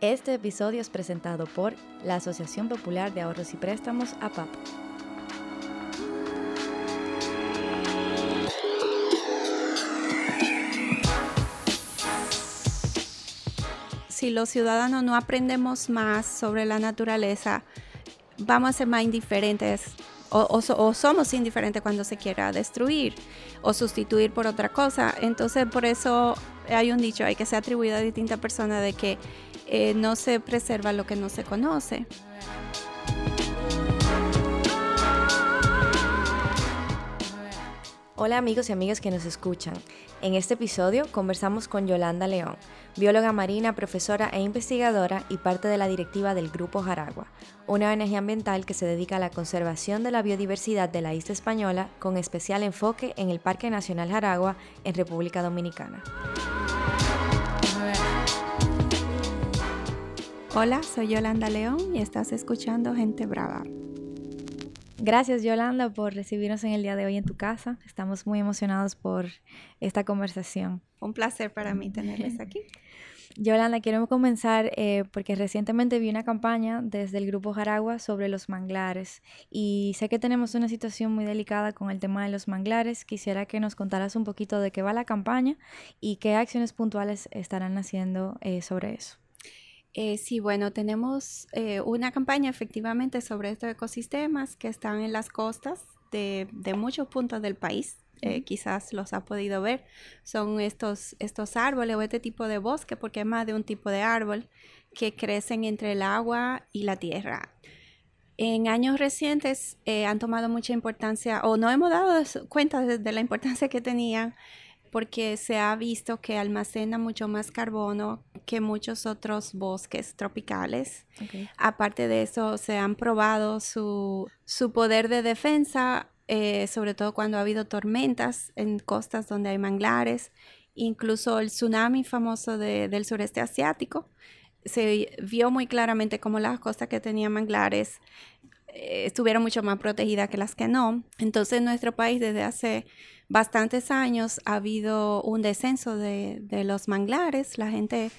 Este episodio es presentado por la Asociación Popular de Ahorros y Préstamos APAP. Si los ciudadanos no aprendemos más sobre la naturaleza, vamos a ser más indiferentes o, somos indiferentes cuando se quiera destruir o sustituir por otra cosa. Entonces, por eso hay un dicho, hay que ser atribuido a distintas personas de que eh, no se preserva lo que no se conoce. Hola amigos y amigas que nos escuchan. En este episodio conversamos con Yolanda León, bióloga marina, profesora e investigadora y parte de la directiva del Grupo Jaragua, una ONG ambiental que se dedica a la conservación de la biodiversidad de la isla española con especial enfoque en el Parque Nacional Jaragua en República Dominicana. Hola, soy Yolanda León y estás escuchando Gente Brava. Gracias Yolanda por recibirnos en el día de hoy en tu casa. Estamos muy emocionados por esta conversación. Un placer para mí tenerles aquí. Yolanda, quiero comenzar eh, porque recientemente vi una campaña desde el Grupo Jaragua sobre los manglares y sé que tenemos una situación muy delicada con el tema de los manglares. Quisiera que nos contaras un poquito de qué va la campaña y qué acciones puntuales estarán haciendo eh, sobre eso. Eh, sí, bueno, tenemos eh, una campaña efectivamente sobre estos ecosistemas que están en las costas de, muchos puntos del país. Eh, quizás los ha podido ver. Son estos, estos árboles o este tipo de bosque, porque es más de un tipo de árbol que crecen entre el agua y la tierra. En años recientes han tomado mucha importancia, o no hemos dado cuenta de la importancia que tenían porque se ha visto que almacena mucho más carbono que muchos otros bosques tropicales. Aparte de eso, se han probado su, poder de defensa, eh, sobre todo cuando ha habido tormentas en costas donde hay manglares, incluso el tsunami famoso del sureste asiático. Se vio muy claramente cómo las costas que tenían manglares eh, estuvieron mucho más protegidas que las que no. Entonces, en nuestro país desde hace bastantes años ha habido un descenso de, los manglares. La gente,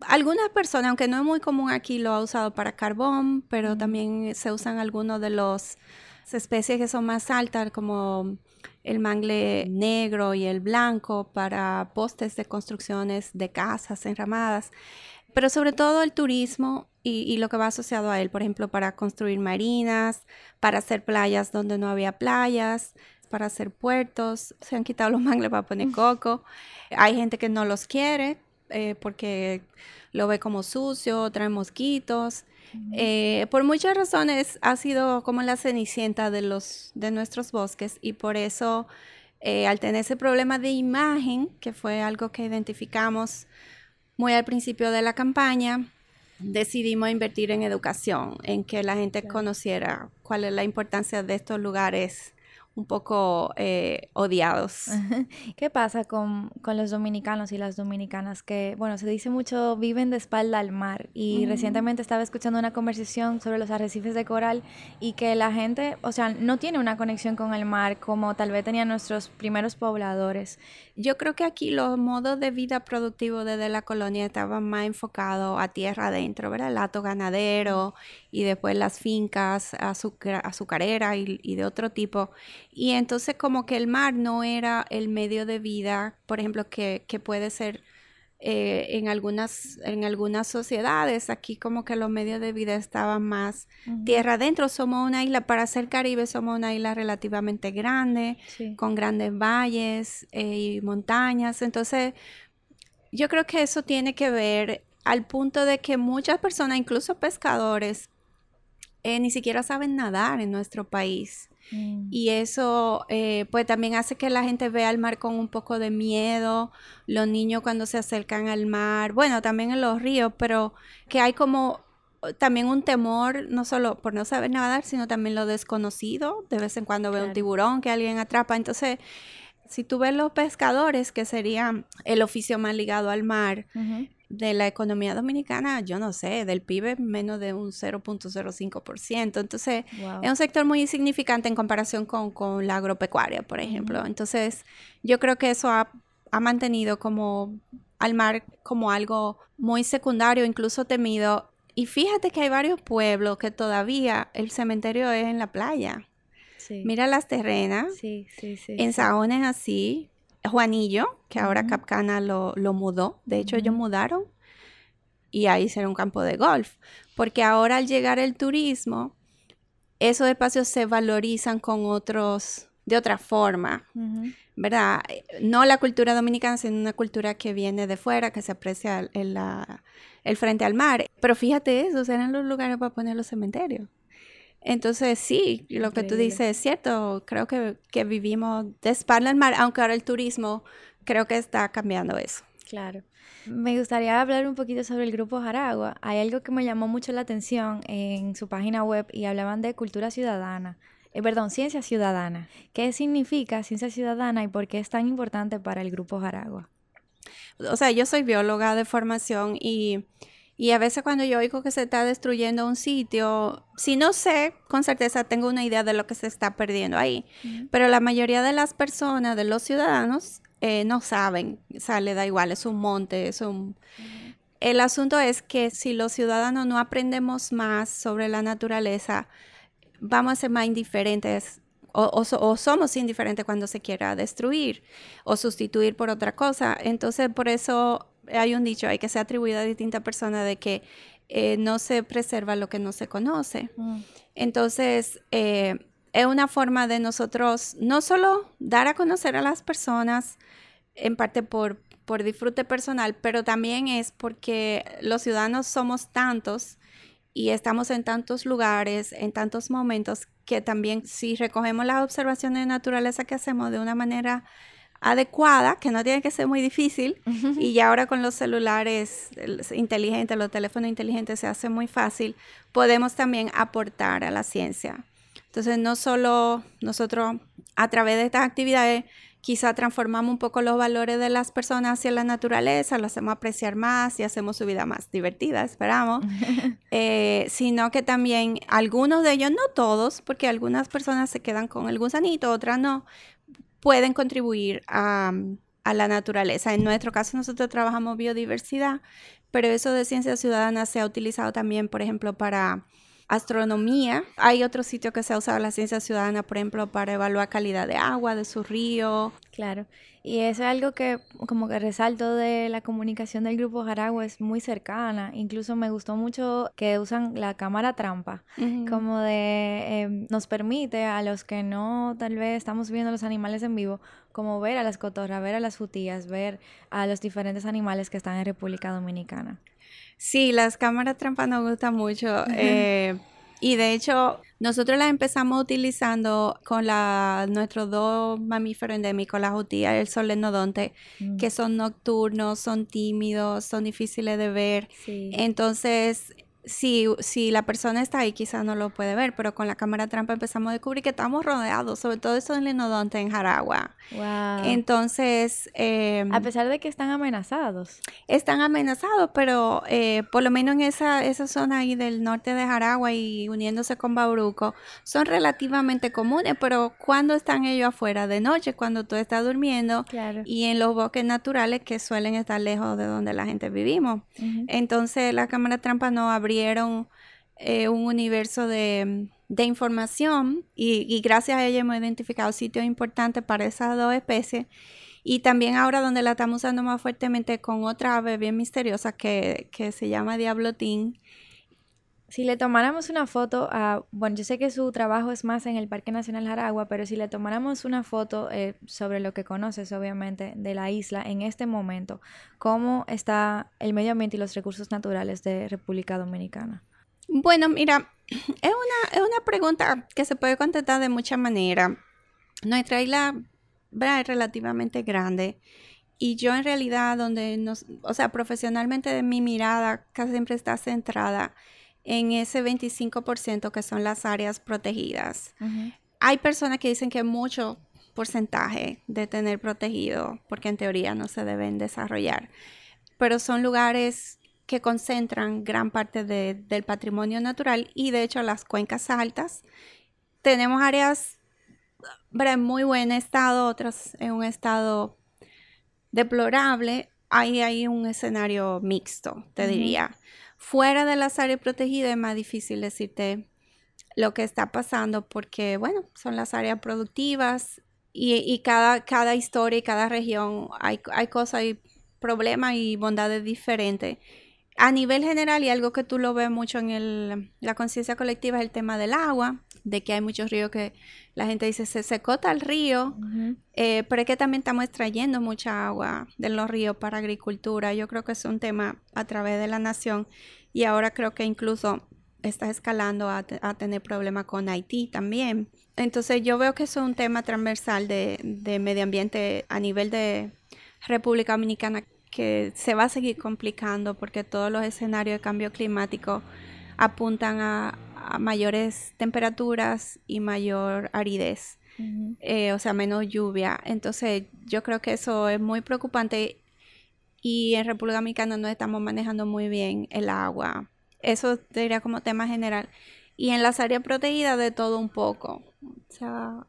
algunas personas, aunque no es muy común aquí, lo ha usado para carbón, pero también se usan algunos de las especies que son más altas, como el mangle negro y el blanco, para postes de construcciones de casas enramadas. Pero sobre todo el turismo y, y, lo que va asociado a él, por ejemplo, para construir marinas, para hacer playas donde no había playas, para hacer puertos, se han quitado los mangles para poner coco. Hay gente que no los quiere eh, porque lo ve como sucio, trae mosquitos. Eh, por muchas razones ha sido como la cenicienta de, los, de nuestros bosques y por eso eh, al tener ese problema de imagen, que fue algo que identificamos muy al principio de la campaña, decidimos invertir en educación, en que la gente conociera cuál es la importancia de estos lugares un poco eh, odiados. ¿Qué pasa con, los dominicanos y las dominicanas que, bueno, se dice mucho viven de espalda al mar y recientemente estaba escuchando una conversación sobre los arrecifes de coral y que la gente, o sea, no tiene una conexión con el mar como tal vez tenían nuestros primeros pobladores. Yo creo que aquí los modos de vida productivos desde la colonia estaban más enfocados a tierra adentro, ¿verdad? El lato ganadero y después las fincas azucareras y, y de otro tipo. Y entonces como que el mar no era el medio de vida, por ejemplo, que, puede ser eh, en, algunas, en algunas sociedades. Aquí como que los medios de vida estaban más tierra adentro. Somos una isla, para ser Caribe, somos una isla relativamente grande, con grandes valles eh, y montañas. Entonces, yo creo que eso tiene que ver al punto de que muchas personas, incluso pescadores, eh, ni siquiera saben nadar en nuestro país. Mm. Y eso eh, pues también hace que la gente vea el mar con un poco de miedo, los niños cuando se acercan al mar, bueno, también en los ríos, pero que hay como también un temor, no solo por no saber nadar, sino también lo desconocido. De vez en cuando ve un tiburón que alguien atrapa. Entonces, si tú ves los pescadores, que sería el oficio más ligado al mar, de la economía dominicana, yo no sé, del PIB menos de un 0.05%. Entonces, es un sector muy insignificante en comparación con, la agropecuaria, por ejemplo. Entonces, yo creo que eso ha, ha mantenido como al mar como algo muy secundario, incluso temido. Y fíjate que hay varios pueblos que todavía el cementerio es en la playa. Mira las terrenas. Sí, sí, sí. En Saones así. Juanillo, que ahora Capcana lo, mudó. De hecho, ellos mudaron y ahí será un campo de golf. Porque ahora al llegar el turismo, esos espacios se valorizan con otros, de otra forma, ¿verdad? No la cultura dominicana, sino una cultura que viene de fuera, que se aprecia el, el frente al mar. Pero fíjate, esos eran los lugares para poner los cementerios. Entonces, sí, lo que tú dices es cierto. Creo que, que vivimos de espalda al mar, aunque ahora el turismo creo que está cambiando eso. Claro. Me gustaría hablar un poquito sobre el grupo Jaragua. Hay algo que me llamó mucho la atención en su página web y hablaban de cultura ciudadana. Eh, perdón, ciencia ciudadana. ¿Qué significa ciencia ciudadana y por qué es tan importante para el grupo Jaragua? O sea, yo soy bióloga de formación y, y a veces cuando yo oigo que se está destruyendo un sitio, si no sé, con certeza tengo una idea de lo que se está perdiendo ahí. Pero la mayoría de las personas, de los ciudadanos, eh, no saben, o sea, le da igual, es un monte, es un... El asunto es que si los ciudadanos no aprendemos más sobre la naturaleza, vamos a ser más indiferentes o, somos indiferentes cuando se quiera destruir o sustituir por otra cosa. Entonces, por eso hay un dicho, hay que ser atribuido a distintas personas de que eh, no se preserva lo que no se conoce. Mm. Entonces, eh, es una forma de nosotros no solo dar a conocer a las personas, en parte por, por disfrute personal, pero también es porque los ciudadanos somos tantos y estamos en tantos lugares, en tantos momentos, que también si recogemos las observaciones de naturaleza que hacemos de una manera adecuada, que no tiene que ser muy difícil, y ya ahora con los celulares inteligentes, los teléfonos inteligentes se hace muy fácil, podemos también aportar a la ciencia. Entonces, no solo nosotros a través de estas actividades, quizá transformamos un poco los valores de las personas hacia la naturaleza, lo hacemos apreciar más y hacemos su vida más divertida, esperamos, eh, sino que también algunos de ellos, no todos, porque algunas personas se quedan con el gusanito, otras no, pueden contribuir a, la naturaleza. En nuestro caso, nosotros trabajamos biodiversidad, pero eso de ciencia ciudadana se ha utilizado también, por ejemplo, para astronomía. Hay otro sitio que se ha usado la ciencia ciudadana, por ejemplo, para evaluar calidad de agua de su río. Claro. Y eso es algo que como que resalto de la comunicación del grupo Jaragua es muy cercana. Incluso me gustó mucho que usan la cámara trampa, como de em, nos permite a los que no tal vez estamos viendo los animales en vivo, como ver a las cotorras, ver a las futías, ver a los diferentes animales que están en República Dominicana. Sí, las cámaras trampa nos gustan mucho. Eh, y de hecho, nosotros las empezamos utilizando con la, nuestros dos mamíferos endémicos, la jutía y el solenodonte, mm. que son nocturnos, son tímidos, son difíciles de ver. Entonces, si, si la persona está ahí, quizás no lo puede ver, pero con la cámara trampa empezamos a descubrir que estamos rodeados, sobre todo eso en Lenodonte, en Jaragua. Wow. Entonces... Em, a pesar de que están amenazados. Están amenazados, pero eh, por lo menos en esa, esa zona ahí del norte de Jaragua y uniéndose con Bauruco, son relativamente comunes, pero cuando están ellos afuera de noche, cuando tú estás durmiendo, y en los bosques naturales que suelen estar lejos de donde la gente vivimos. Entonces la cámara trampa no abre eh, un universo de, información y, gracias a ella hemos identificado sitios importantes para esas dos especies. Y también ahora donde la estamos usando más fuertemente con otra ave bien misteriosa que, que se llama diablotín si le tomáramos una foto a, bueno, yo sé que su trabajo es más en el Parque Nacional Jaragua, pero si le tomáramos una foto eh, sobre lo que conoces, obviamente, de la isla en este momento, ¿cómo está el medio ambiente y los recursos naturales de República Dominicana? Bueno, mira, es una, es una pregunta que se puede contestar de muchas maneras. Nuestra isla es relativamente grande y yo en realidad donde nos, o sea, profesionalmente mi mirada casi siempre está centrada en ese 25% que son las áreas protegidas. Hay personas que dicen que mucho porcentaje de tener protegido, porque en teoría no se deben desarrollar, pero son lugares que concentran gran parte del patrimonio natural y de hecho las cuencas altas. Tenemos áreas en muy buen estado, otras en un estado deplorable, ahí hay un escenario mixto, te diría. Fuera de las áreas protegidas es más difícil decirte lo que está pasando porque, bueno, son las áreas productivas y, cada, cada historia y cada región hay, hay cosas y problemas y bondades diferentes. A nivel general, y algo que tú lo ves mucho en el, la conciencia colectiva, es el tema del agua, de que hay muchos ríos que la gente dice se secó tal río, eh, pero es que también estamos extrayendo mucha agua de los ríos para agricultura. Yo creo que es un tema a través de la nación y ahora creo que incluso está escalando a, tener problemas con Haití también. Entonces yo veo que es un tema transversal de, de medio ambiente a nivel de República Dominicana que se va a seguir complicando porque todos los escenarios de cambio climático apuntan a, mayores temperaturas y mayor aridez, eh, o sea, menos lluvia. Entonces yo creo que eso es muy preocupante y en República Dominicana no estamos manejando muy bien el agua eso diría como tema general. Y en las áreas protegidas de todo un poco. O sea,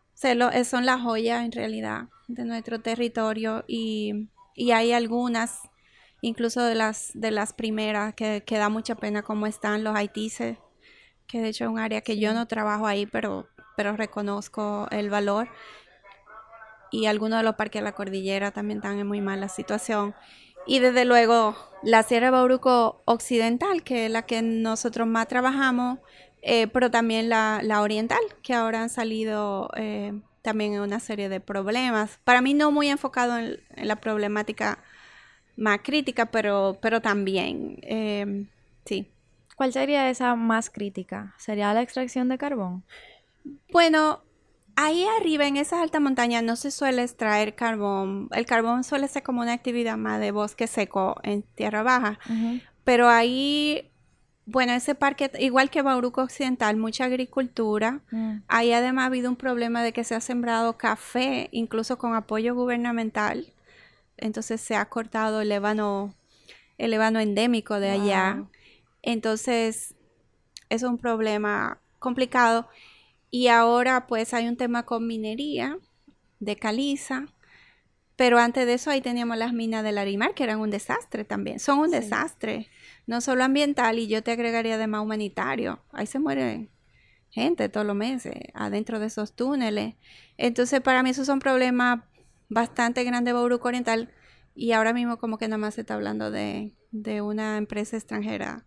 son las joyas en realidad de nuestro territorio y, hay algunas, incluso de las, de las primeras, que, da mucha pena como están los haitises, que de hecho es un área que yo no trabajo ahí, pero, pero reconozco el valor. Y algunos de los parques de la cordillera también están en muy mala situación. Y desde luego la Sierra Bauruco Occidental, que es la que nosotros más trabajamos, eh, pero también la, Oriental, que ahora han salido eh, también en una serie de problemas. Para mí no muy enfocado en, la problemática más crítica, pero, pero también, eh, sí. ¿Cuál sería esa más crítica? ¿Sería la extracción de carbón? Bueno, Ahí arriba, en esas altas montañas, no se suele extraer carbón. El carbón suele ser como una actividad más de bosque seco en tierra baja. Pero ahí, bueno, ese parque, igual que Bauruco Occidental, mucha agricultura. Mm. Ahí además ha habido un problema de que se ha sembrado café, incluso con apoyo gubernamental. Entonces se ha cortado el ébano, el ébano endémico de allá. Entonces, es un problema complicado. Y ahora pues hay un tema con minería de caliza. Pero antes de eso ahí teníamos las minas de Larimar, que eran un desastre también. Son un desastre, no solo ambiental, y yo te agregaría además humanitario. Ahí se muere gente todos los meses adentro de esos túneles. Entonces para mí esos son problemas bastante grandes de Bauruco Oriental. Y ahora mismo como que nada más se está hablando de, de una empresa extranjera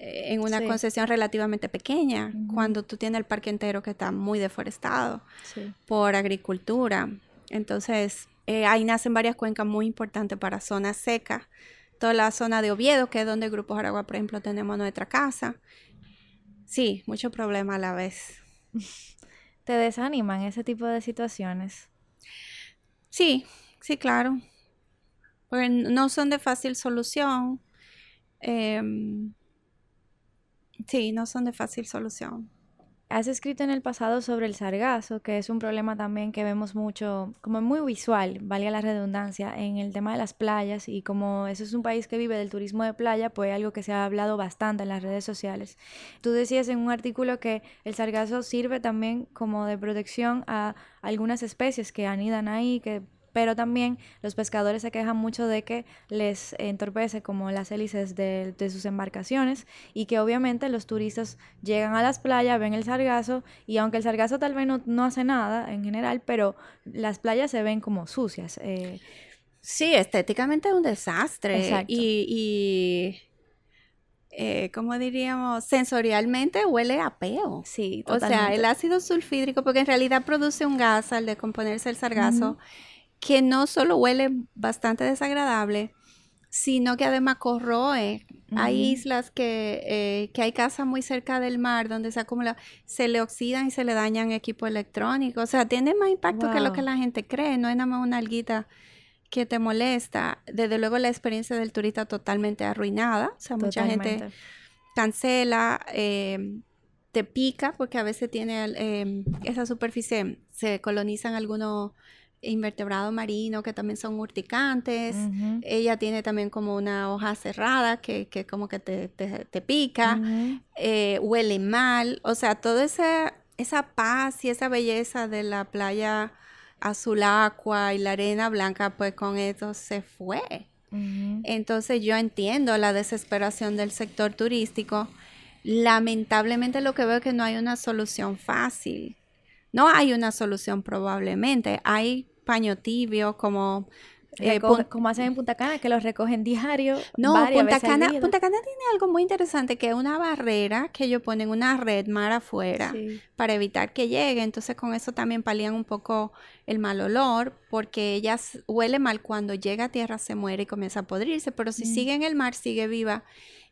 en una concesión relativamente pequeña, cuando tú tienes el parque entero que está muy deforestado por agricultura. Entonces, eh, ahí nacen varias cuencas muy importantes para zonas secas. Toda la zona de Oviedo, que es donde Grupo Aragua, por ejemplo, tenemos nuestra casa. Sí, mucho problema a la vez. ¿Te desaniman ese tipo de situaciones? Sí, sí, claro. Porque no son de fácil solución. Eh, Sí, no son de fácil solución. Has escrito en el pasado sobre el sargazo, que es un problema también que vemos mucho, como muy visual, valga la redundancia, en el tema de las playas y como eso es un país que vive del turismo de playa, pues algo que se ha hablado bastante en las redes sociales. Tú decías en un artículo que el sargazo sirve también como de protección a algunas especies que anidan ahí, que pero también los pescadores se quejan mucho de que les entorpece como las hélices de, sus embarcaciones y que obviamente los turistas llegan a las playas, ven el sargazo y aunque el sargazo tal vez no, hace nada en general, pero las playas se ven como sucias. Eh. Sí, estéticamente es un desastre y, y eh, como diríamos, sensorialmente huele a peo. Sí, totalmente. O sea, el ácido sulfídrico, porque en realidad produce un gas al decomponerse el sargazo que no solo huele bastante desagradable, sino que además corroe. Hay islas que, eh, que hay casas muy cerca del mar donde se acumula, se le oxidan y se le dañan equipo electrónico. O sea, tiene más impacto que lo que la gente cree, no es nada más una alguita que te molesta. Desde luego la experiencia del turista totalmente arruinada. O sea, mucha gente cancela, em, te pica porque a veces tiene em, esa superficie, se colonizan algunos invertebrado marino que también son urticantes. Ella tiene también como una hoja cerrada que, como que te, pica, eh, huele mal, o sea, toda esa, esa paz y esa belleza de la playa azul agua y la arena blanca, pues con eso se fue. Entonces yo entiendo la desesperación del sector turístico. Lamentablemente lo que veo es que no hay una solución fácil. No hay una solución probablemente. Hay paño tibio como eh, como hacen en Punta Cana, que los recogen diario. No, Punta Cana, Punta Cana tiene algo muy interesante, que es una barrera que ellos ponen una red mar afuera para evitar que llegue. Entonces con eso también palían un poco el mal olor, porque ella huele mal cuando llega a tierra, se muere y comienza a podrirse, pero si mm. sigue en el mar, sigue viva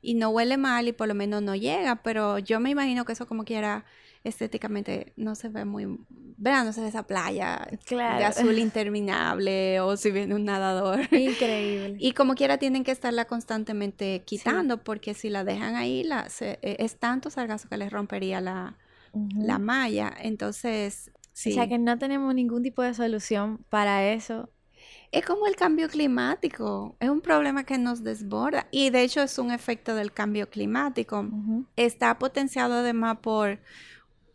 y no huele mal y por lo menos no llega. Pero yo me imagino que eso como quiera estéticamente no se ve muy, verán, no se ve esa playa de azul interminable o si viene un nadador. Increíble. y como quiera tienen que estarla constantemente quitando porque si la dejan ahí la, e, es tanto sargazo que les rompería la, la malla. Entonces, sí. O sea que no tenemos ningún tipo de solución para eso. Es como el cambio climático, es un problema que nos desborda y de hecho es un efecto del cambio climático. Está potenciado además por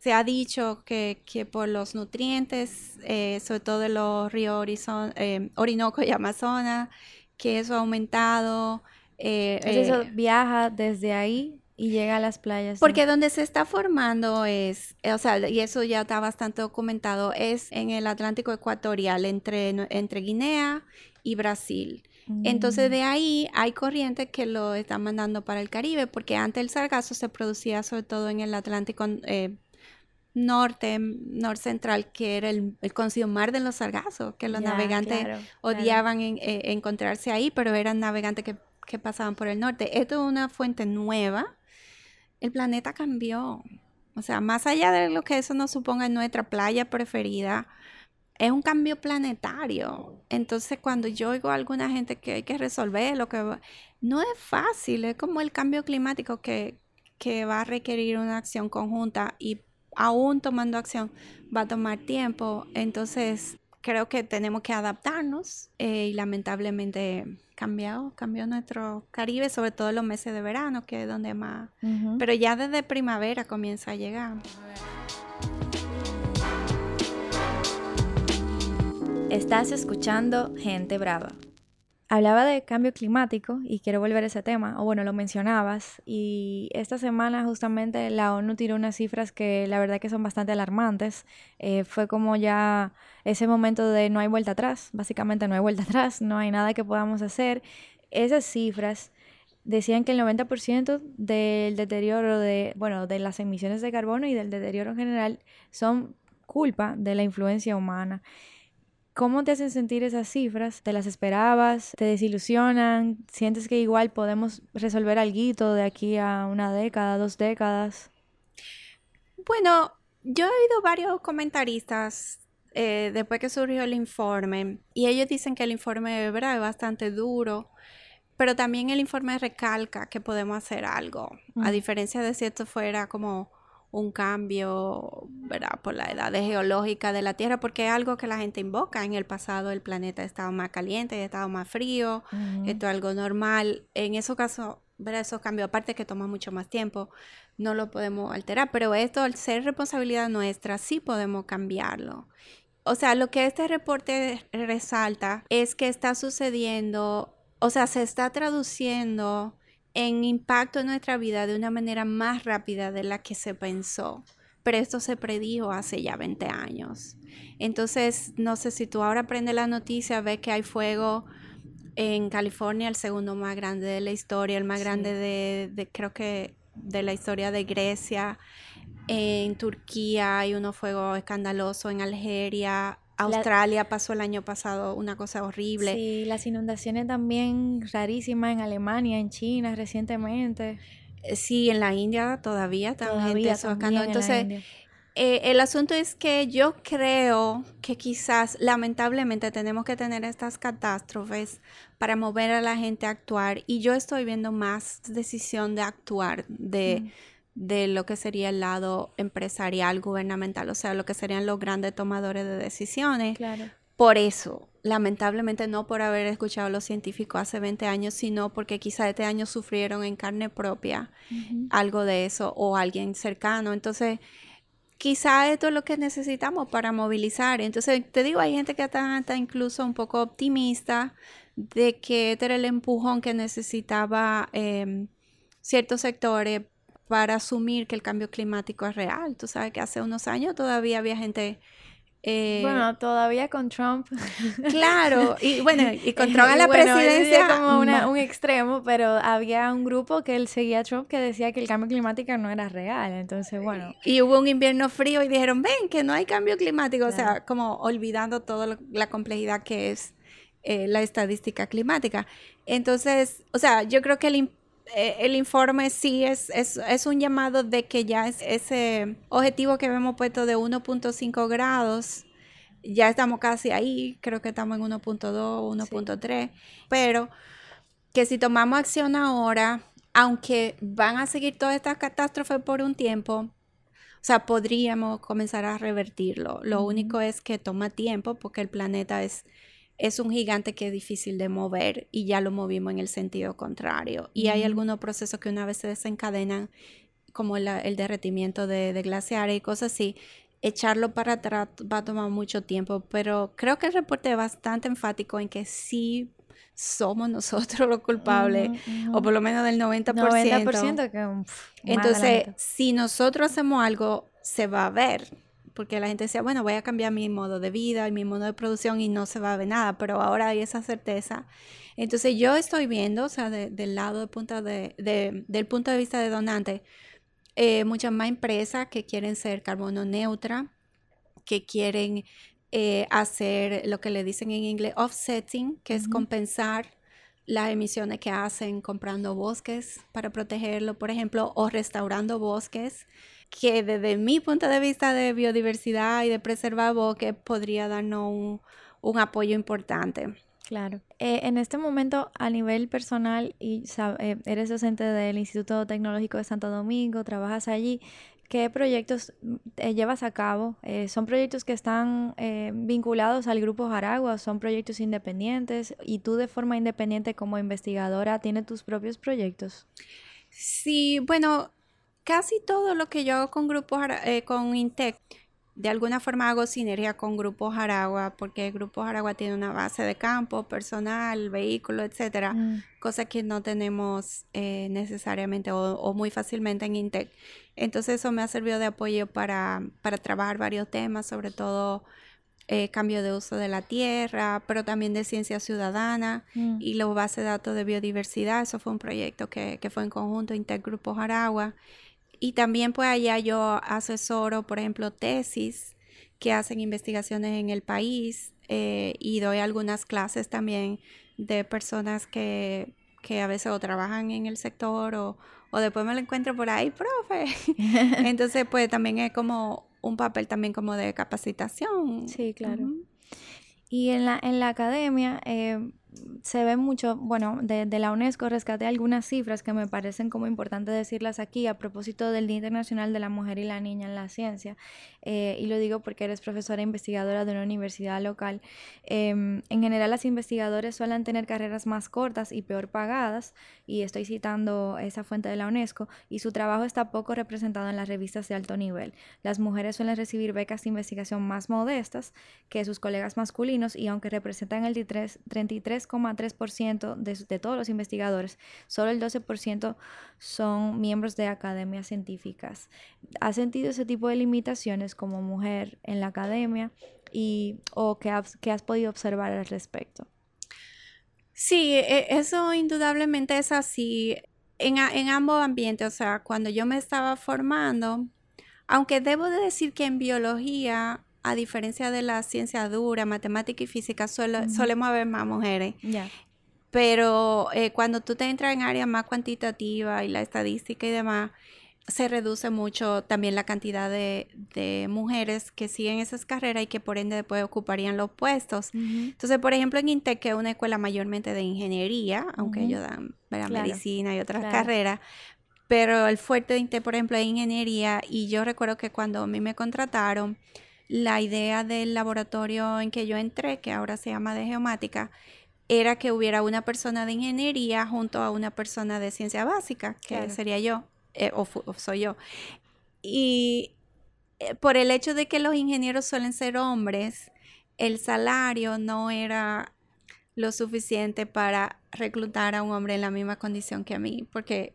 se ha dicho que, por los nutrientes, eh, sobre todo de los ríos eh, Orinoco y Amazonas, que eso ha aumentado. Eh, eso viaja desde ahí y llega a las playas. Porque donde se está formando es, o sea, y eso ya está bastante documentado, es en el Atlántico Ecuatorial, entre, entre Guinea y Brasil. Entonces mm. de ahí hay corrientes que lo están mandando para el Caribe, porque antes el sargazo se producía sobre todo en el Atlántico norte, central, que era el, el conocido mar de los sargazos, que los navegantes odiaban eh, encontrarse ahí, pero eran navegantes que, pasaban por el norte. Esto es una fuente nueva. El planeta cambió. O sea, más allá de lo que eso nos suponga en nuestra playa preferida, es un cambio planetario. Entonces, cuando yo oigo a alguna gente que hay que resolver lo que no es fácil, es como el cambio climático que, que va a requerir una acción conjunta y aún tomando acción va a tomar tiempo. Entonces, creo que tenemos que adaptarnos eh, y lamentablemente cambió, cambió nuestro Caribe, sobre todo los meses de verano, que es donde más... Pero ya desde primavera comienza a llegar. Estás escuchando Gente Brava. Hablaba de cambio climático y quiero volver a ese tema, o bueno, lo mencionabas, y esta semana justamente la ONU tiró unas cifras que la verdad que son bastante alarmantes. Eh, fue como ya ese momento de no hay vuelta atrás, básicamente no hay vuelta atrás, no hay nada que podamos hacer. Esas cifras decían que el 90% del deterioro de, bueno, de las emisiones de carbono y del deterioro en general son culpa de la influencia humana. ¿Cómo te hacen sentir esas cifras? ¿Te las esperabas? ¿Te desilusionan? ¿Sientes que igual podemos resolver algo de aquí a una década, dos décadas? Bueno, yo he oído varios comentaristas eh, después que surgió el informe y ellos dicen que el informe es bastante duro, pero también el informe recalca que podemos hacer algo, a diferencia de si esto fuera como un cambio, ¿verdad? Por la edad geológica de la Tierra, porque es algo que la gente invoca. En el pasado el planeta estaba más caliente, estaba más frío, esto es algo normal. En esos casos, ¿verdad? Esos cambios, aparte que toma mucho más tiempo, no lo podemos alterar, pero esto al ser responsabilidad nuestra, sí podemos cambiarlo. O sea, lo que este reporte resalta es que está sucediendo, o sea, se está traduciendo en impacto en nuestra vida de una manera más rápida de la que se pensó. Pero esto se predijo hace ya 20 años. Entonces, no sé si tú ahora prendes la noticia, ves que hay fuego en California, el segundo más grande de la historia, el más grande de, creo que, de la historia de Grecia. En Turquía hay uno fuego escandaloso, en Algeria, Australia pasó el año pasado una cosa horrible. Sí, las inundaciones también rarísimas en Alemania, en China recientemente. Eh, sí, en la India todavía también todavía Entonces, eh, el asunto es que yo creo que quizás lamentablemente tenemos que tener estas catástrofes para mover a la gente a actuar y yo estoy viendo más decisión de actuar, de de lo que sería el lado empresarial, gubernamental, o sea, lo que serían los grandes tomadores de decisiones. Claro. Por eso, lamentablemente no por haber escuchado a los científicos hace 20 años, sino porque quizá este año sufrieron en carne propia algo de eso o alguien cercano. Entonces, quizá esto es lo que necesitamos para movilizar. Entonces, te digo, hay gente que está, incluso un poco optimista de que este era el empujón que necesitaba em, ciertos sectores para asumir que el cambio climático es real. Tú sabes que hace unos años todavía había gente eh, bueno, todavía con Trump. Claro, y bueno, y con Trump a la presidencia. como un extremo, pero había un grupo que él seguía a Trump que decía que el cambio climático no era real. Entonces, bueno. Y hubo un invierno frío y dijeron, ven, que no hay cambio climático. O sea, como olvidando toda la complejidad que es eh, la estadística climática. Entonces, o sea, yo creo que el eh, el informe sí es, es, un llamado de que ya es ese objetivo que hemos puesto de 1.5 grados, ya estamos casi ahí, creo que estamos en 1.2, 1.3, pero que si tomamos acción ahora, aunque van a seguir todas estas catástrofes por un tiempo, o sea, podríamos comenzar a revertirlo. Lo único es que toma tiempo porque el planeta es es un gigante que es difícil de mover y ya lo movimos en el sentido contrario. Y hay algunos procesos que una vez se desencadenan, como el derretimiento de, glaciares y cosas así, echarlo para atrás va a tomar mucho tiempo, pero creo que el reporte es bastante enfático en que sí somos nosotros los culpables, o por lo menos del 90%. 90% que, Entonces, si nosotros hacemos algo, se va a ver porque la gente decía, bueno, voy a cambiar mi modo de vida y mi modo de producción y no se va a ver nada, pero ahora hay esa certeza. Entonces yo estoy viendo, o sea, del lado de punto de, del punto de vista de donante, eh, muchas más empresas que quieren ser carbono neutra, que quieren eh, hacer lo que le dicen en inglés offsetting, que es compensar las emisiones que hacen comprando bosques para protegerlo, por ejemplo, o restaurando bosques que desde mi punto de vista de biodiversidad y de preservar bosques podría darnos un, apoyo importante. Claro. Eh, en este momento, a nivel personal, y eh, eres docente del Instituto Tecnológico de Santo Domingo, trabajas allí, ¿qué proyectos eh, llevas a cabo? ¿Son proyectos que están vinculados al Grupo Jaragua? ¿Son proyectos independientes? ¿Y tú de forma independiente como investigadora tienes tus propios proyectos? Sí, bueno, casi todo lo que yo hago con grupos, eh, con Intec, de alguna forma hago sinergia con Grupo Jaragua, porque el Grupo Jaragua tiene una base de campo, personal, vehículo, etcétera, mm. cosas que no tenemos eh, necesariamente o, muy fácilmente en Intec. Entonces eso me ha servido de apoyo para, para trabajar varios temas, sobre todo eh, cambio de uso de la tierra, pero también de ciencia ciudadana mm. y la base de datos de biodiversidad. Eso fue un proyecto que, que fue en conjunto Intec Grupo Jaragua. Y también pues allá yo asesoro, por ejemplo, tesis que hacen investigaciones en el país eh, y doy algunas clases también de personas que, a veces o trabajan en el sector o, después me lo encuentro por ahí, profe. Entonces pues también es como un papel también como de capacitación. Sí, claro. Y en la, en la academia, eh, se ve mucho, bueno, de, la UNESCO rescaté algunas cifras que me parecen como importante decirlas aquí a propósito del Día Internacional de la Mujer y la Niña en la Ciencia. Eh, y lo digo porque eres profesora investigadora de una universidad local. Em, en general las investigadoras suelen tener carreras más cortas y peor pagadas, y estoy citando esa fuente de la UNESCO, y su trabajo está poco representado en las revistas de alto nivel. Las mujeres suelen recibir becas de investigación más modestas que sus colegas masculinos, y aunque representan el 33 3,3% de, de todos los investigadores, solo el 12% son miembros de academias científicas. ¿Has sentido ese tipo de limitaciones como mujer en la academia y, o qué has, has podido observar al respecto? Sí, e, eso indudablemente es así en, en, ambos ambientes. O sea, cuando yo me estaba formando, aunque debo de decir que en biología a diferencia de la ciencia dura, matemática y física, solemos haber más mujeres. Pero eh, cuando tú te entras en áreas más cuantitativas y la estadística y demás, se reduce mucho también la cantidad de, mujeres que siguen esas carreras y que por ende después ocuparían los puestos. Entonces, por ejemplo, en INTEC, que es una escuela mayormente de ingeniería, aunque ellos dan medicina y otras carreras, pero el fuerte de INTEC, por ejemplo, es ingeniería y yo recuerdo que cuando a mí me contrataron, la idea del laboratorio en que yo entré, que ahora se llama de geomática, era que hubiera una persona de ingeniería junto a una persona de ciencia básica, que sería yo, eh, o, soy yo. Y eh, por el hecho de que los ingenieros suelen ser hombres, el salario no era lo suficiente para reclutar a un hombre en la misma condición que a mí, porque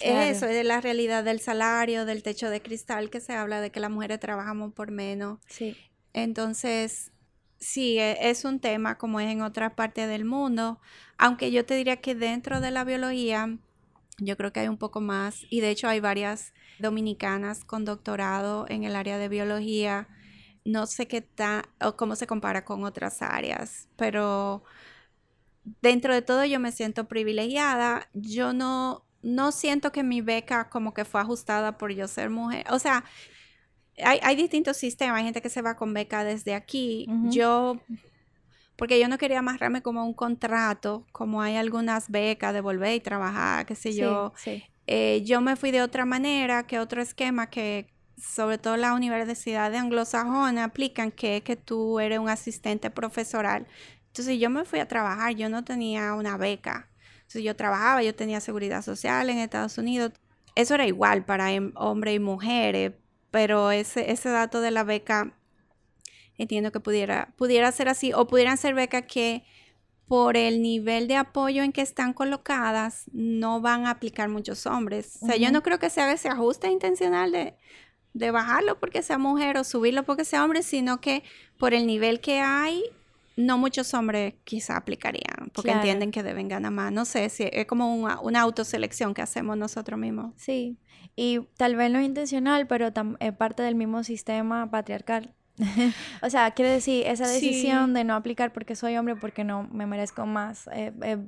es eso, es la realidad del salario, del techo de cristal que se habla de que las mujeres trabajamos por menos. Sí. Entonces, sí, e, es un tema como es en otras partes del mundo, aunque yo te diría que dentro de la biología, yo creo que hay un poco más, y de hecho hay varias dominicanas con doctorado en el área de biología. No sé qué tal o cómo se compara con otras áreas, pero dentro de todo yo me siento privilegiada. Yo no, no siento que mi beca como que fue ajustada por yo ser mujer. O sea, hay, distintos sistemas, hay gente que se va con beca desde aquí. Yo, porque yo no quería amarrarme como a un contrato, como hay algunas becas de volver y trabajar, qué sé yo. Eh, yo me fui de otra manera, que otro esquema que sobre todo la universidad de anglosajona aplican, que es que tú eres un asistente profesoral. Entonces yo me fui a trabajar, yo no tenía una beca. Entonces yo trabajaba, yo tenía seguridad social en Estados Unidos. Eso era igual para hombres y mujeres, pero ese, ese dato de la beca entiendo que pudiera, pudiera ser así, o pudieran ser becas que por el nivel de apoyo en que están colocadas, no van a aplicar muchos hombres. O sea, yo no creo que sea ese ajuste intencional de, de bajarlo porque sea mujer o subirlo porque sea hombre, sino que por el nivel que hay, no muchos hombres quizá aplicarían, porque entienden que deben ganar más. No sé, si es como una, una autoselección que hacemos nosotros mismos. Sí, y tal vez no es intencional, pero es parte del mismo sistema patriarcal. o sea, quiere decir, esa decisión de no aplicar porque soy hombre, porque no me merezco más, es eh, eh,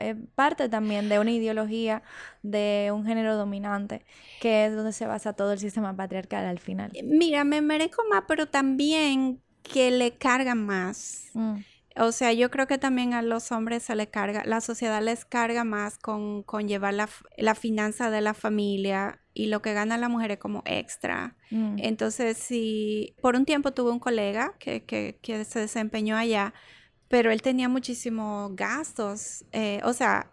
eh, parte también de una ideología de un género dominante, que es donde se basa todo el sistema patriarcal al final. Mira, me merezco más, pero también que le cargan más. Mm. O sea, yo creo que también a los hombres se les carga, la sociedad les carga más con, con llevar la, la, finanza de la familia y lo que gana la mujer es como extra. Mm. Entonces, si por un tiempo tuve un colega que, que, que se desempeñó allá, pero él tenía muchísimos gastos, eh, o sea,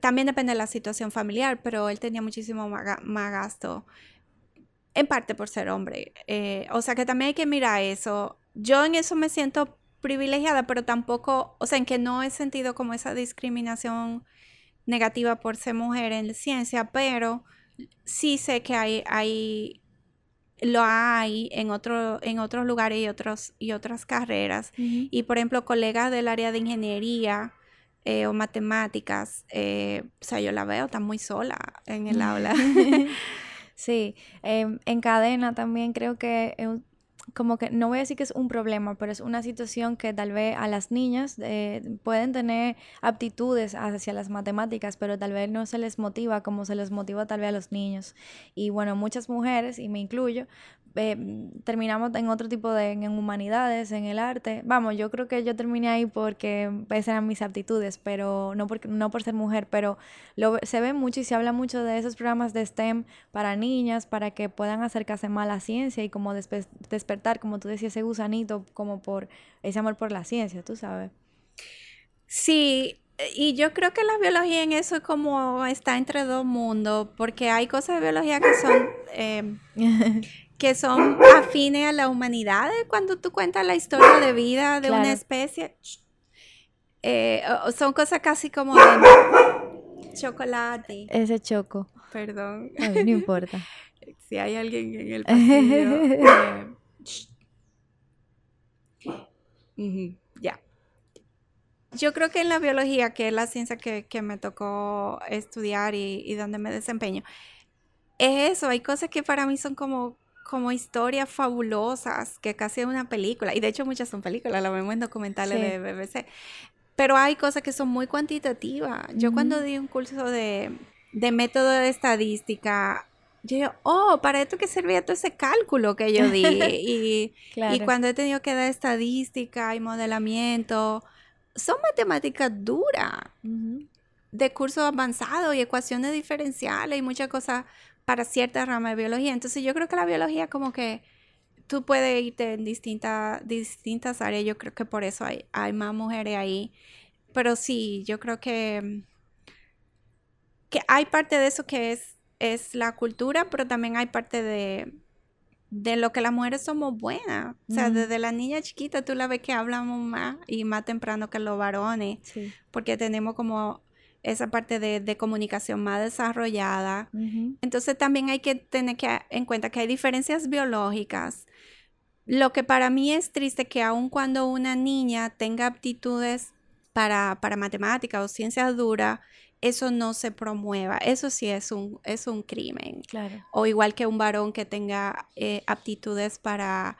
también depende de la situación familiar, pero él tenía muchísimo más, más gasto, en parte por ser hombre. Eh, o sea que también hay que mirar eso. Yo en eso me siento privilegiada, pero tampoco, o sea, en que no he sentido como esa discriminación negativa por ser mujer en ciencia, pero sí sé que hay, hay lo hay en, otro, en otros lugares y, otros, y otras carreras. Y por ejemplo, colegas del área de ingeniería eh, o matemáticas, eh, o sea, yo la veo, está muy sola en el aula. sí, em, en cadena también creo que como que no voy a decir que es un problema, pero es una situación que tal vez a las niñas eh, pueden tener aptitudes hacia las matemáticas, pero tal vez no se les motiva como se les motiva tal vez a los niños. Y bueno, muchas mujeres, y me incluyo, eh, terminamos en otro tipo de, en humanidades, en el arte. Vamos, yo creo que yo terminé ahí porque esas eran mis aptitudes, pero no, porque, no por ser mujer, pero lo, se ve mucho y se habla mucho de esos programas de STEM para niñas, para que puedan acercarse más a la ciencia y como despertar, como tú decías, ese gusanito, como por ese amor por la ciencia, tú sabes. Sí, y yo creo que la biología en eso es como está entre dos mundos, porque hay cosas de biología que son... Eh, que son afines a la humanidad cuando tú cuentas la historia de vida de una especie. Eh, son cosas casi como de chocolate. Ese choco. Perdón. no importa. si hay alguien en el pasillo. Eh, ya. Yo creo que en la biología, que es la ciencia que, me tocó estudiar y, y donde me desempeño, es eso, hay cosas que para mí son como como historias fabulosas, que casi es una película, y de hecho muchas son películas, la vemos en documentales de BBC, pero hay cosas que son muy cuantitativas. Yo cuando di un curso de, método de estadística, yo digo, oh, para esto que servía todo ese cálculo que yo di. y, y cuando he tenido que dar estadística y modelamiento, son matemáticas duras, de curso avanzado y ecuaciones diferenciales y muchas cosas para cierta rama de biología. Entonces yo creo que la biología como que tú puedes irte en distintas, distintas áreas. Yo creo que por eso hay, hay más mujeres ahí. Pero sí, yo creo que, que hay parte de eso que es, es la cultura, pero también hay parte de, de lo que las mujeres somos buenas. O sea, desde la niña chiquita tú la ves que hablamos más y más temprano que los varones, porque tenemos como esa parte de, comunicación más desarrollada. Entonces también hay que tener que, en cuenta que hay diferencias biológicas. Lo que para mí es triste que aun cuando una niña tenga aptitudes para, para matemáticas o ciencias duras, eso no se promueva. Eso sí es un, es un crimen. Claro. O igual que un varón que tenga eh, aptitudes para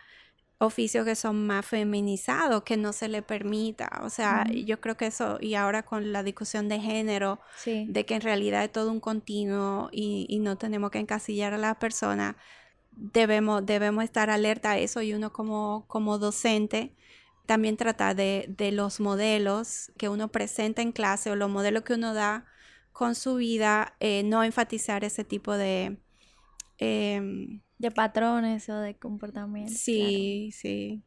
oficios que son más feminizados, que no se le permita. O sea, yo creo que eso, y ahora con la discusión de género, de que en realidad es todo un continuo y, no tenemos que encasillar a la persona, debemos, debemos estar alerta a eso y uno como, como docente también trata de, de los modelos que uno presenta en clase o los modelos que uno da con su vida, eh, no enfatizar ese tipo de... Em, de patrones o de comportamientos. Sí, sí.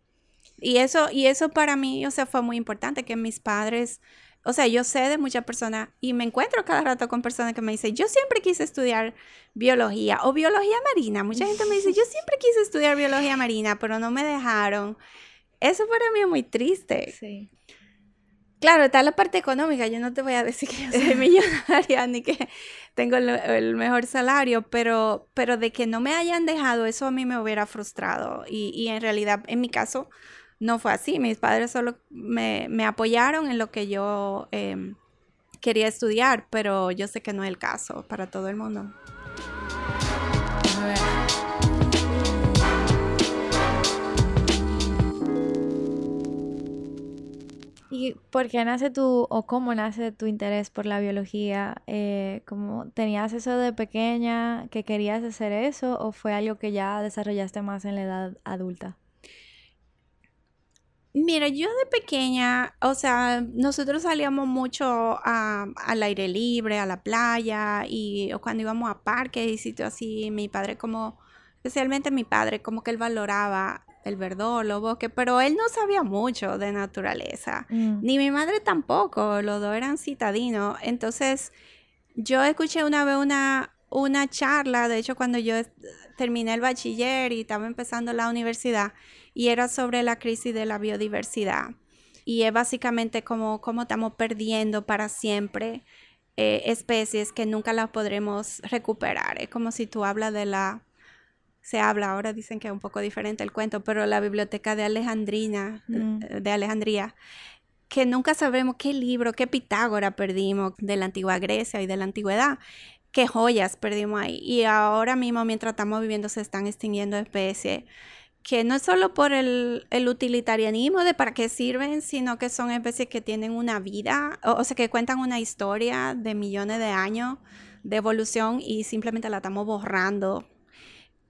Y eso, y eso para mí, o sea, fue muy importante que mis padres, o sea, yo sé de muchas personas y me encuentro cada rato con personas que me dicen, yo siempre quise estudiar biología o biología marina. Mucha gente me dice, yo siempre quise estudiar biología marina, pero no me dejaron. Eso para mí es muy triste. Sí. Claro, está la parte económica. Yo no te voy a decir que yo soy millonaria ni que tengo el, mejor salario, pero, pero de que no me hayan dejado, eso a mí me hubiera frustrado. Y, en realidad, en mi caso, no fue así. Mis padres solo me, apoyaron en lo que yo em, quería estudiar, pero yo sé que no es el caso para todo el mundo. ¿Y por qué nace tu, o cómo nace tu interés por la biología? Eh, ¿Tenías eso de pequeña que querías hacer eso o fue algo que ya desarrollaste más en la edad adulta? Mira, yo de pequeña, o sea, nosotros salíamos mucho al aire libre, a la playa, y o cuando íbamos a parques y sitios así, mi padre como, especialmente mi padre, como que él valoraba el verdor, los bosques, pero él no sabía mucho de naturaleza, mm. ni mi madre tampoco, los dos eran citadinos. Entonces, yo escuché una vez una, una charla, de hecho cuando yo terminé el bachiller y estaba empezando la universidad, y era sobre la crisis de la biodiversidad. Y es básicamente como, como estamos perdiendo para siempre eh, especies que nunca las podremos recuperar. Es como si tú hablas de la se habla, ahora dicen que es un poco diferente el cuento, pero la biblioteca de Alejandrina, mm. eh, de Alejandría, que nunca sabremos qué libro, qué Pitágora perdimos de la antigua Grecia y de la antigüedad, qué joyas perdimos ahí. Y ahora mismo, mientras estamos viviendo, se están extinguiendo especies que no es solo por el, utilitarianismo de para qué sirven, sino que son especies que tienen una vida, o, o sea, que cuentan una historia de millones de años de evolución y simplemente la estamos borrando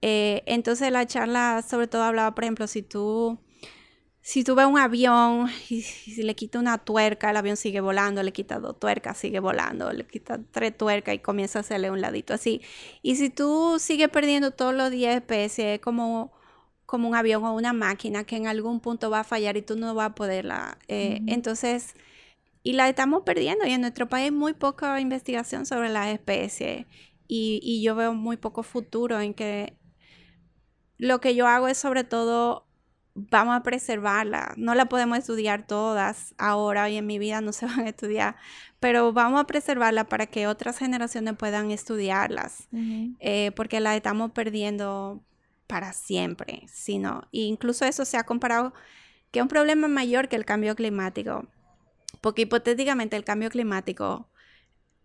eh, entonces la charla sobre todo hablaba, por ejemplo, si tú, si tú ves un avión y, si le quita una tuerca, el avión sigue volando, le quita dos tuercas, sigue volando, le quita tres tuercas y comienza a hacerle un ladito así. Y si tú sigues perdiendo todos los 10 especies, como como un avión o una máquina que en algún punto va a fallar y tú no vas a poderla. Eh, entonces, y la estamos perdiendo y en nuestro país hay muy poca investigación sobre las especies y, y yo veo muy poco futuro en que lo que yo hago es sobre todo, vamos a preservarla. No la podemos estudiar todas ahora y en mi vida no se van a estudiar, pero vamos a preservarla para que otras generaciones puedan estudiarlas, eh, porque la estamos perdiendo para siempre, sino incluso eso se ha comparado que es un problema mayor que el cambio climático, porque hipotéticamente el cambio climático,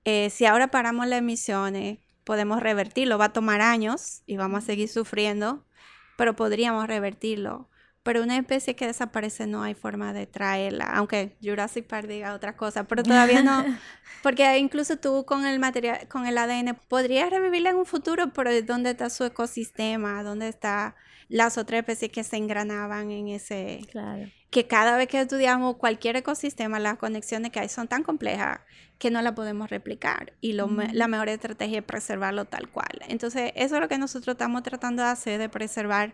eh, si ahora paramos las emisiones, podemos revertirlo, va a tomar años y vamos a seguir sufriendo pero podríamos revertirlo. Pero una especie que desaparece no hay forma de traerla, aunque Jurassic Park diga otra cosa, pero todavía no, porque incluso tú con el material, con el ADN, podrías revivirla en un futuro, pero ¿dónde está su ecosistema? ¿Dónde están las otras especies que se engranaban en ese? Claro. Que cada vez que estudiamos cualquier ecosistema, las conexiones que hay son tan complejas que no la podemos replicar y lo, la mejor estrategia es preservarlo tal cual. Entonces, eso es lo que nosotros estamos tratando de hacer, de preservar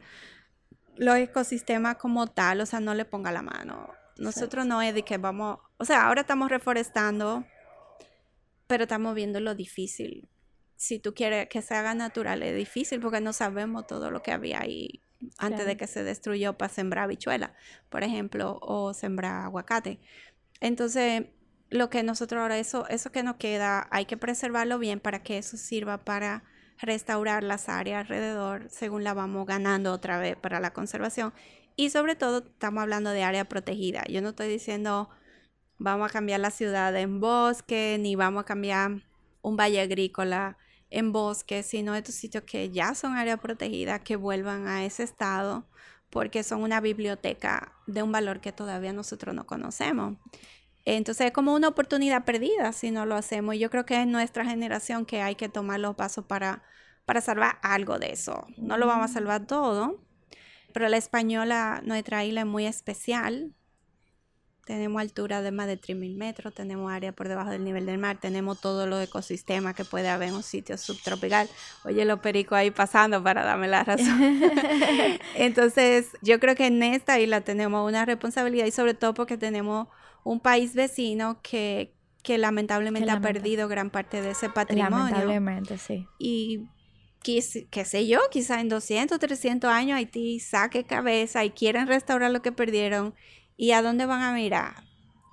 los ecosistemas como tal, o sea, no le ponga la mano. Nosotros no es de que vamos, o sea, ahora estamos reforestando, pero estamos viendo lo difícil. Si tú quieres que se haga natural, es difícil porque no sabemos todo lo que había ahí antes de que se destruyó para sembrar bichuela, por ejemplo, o sembrar aguacate. Entonces, lo que nosotros ahora, eso, eso que nos queda, hay que preservarlo bien para que eso sirva para restaurar las áreas alrededor según la vamos ganando otra vez para la conservación. Y sobre todo estamos hablando de área protegida. Yo no estoy diciendo vamos a cambiar la ciudad en bosque, ni vamos a cambiar un valle agrícola en bosque, sino estos sitios que ya son área protegida, que vuelvan a ese estado porque son una biblioteca de un valor que todavía nosotros no conocemos. Entonces es como una oportunidad perdida si no lo hacemos. Y yo creo que es nuestra generación que hay que tomar los pasos para, para salvar algo de eso. No lo vamos a salvar todo, pero la española, nuestra isla es muy especial. Tenemos altura de más de 3.000 metros, tenemos área por debajo del nivel del mar, tenemos todos los ecosistemas que puede haber en un sitio subtropical. Oye, los pericos ahí pasando para darme la razón. Entonces, yo creo que en esta isla tenemos una responsabilidad y sobre todo porque tenemos un país vecino que, que lamentablemente ha perdido gran parte de ese patrimonio. Lamentablemente, sí. Y qué, sé yo, quizá en 200, 300 años Haití saque cabeza y quieren restaurar lo que perdieron. ¿Y a dónde van a mirar?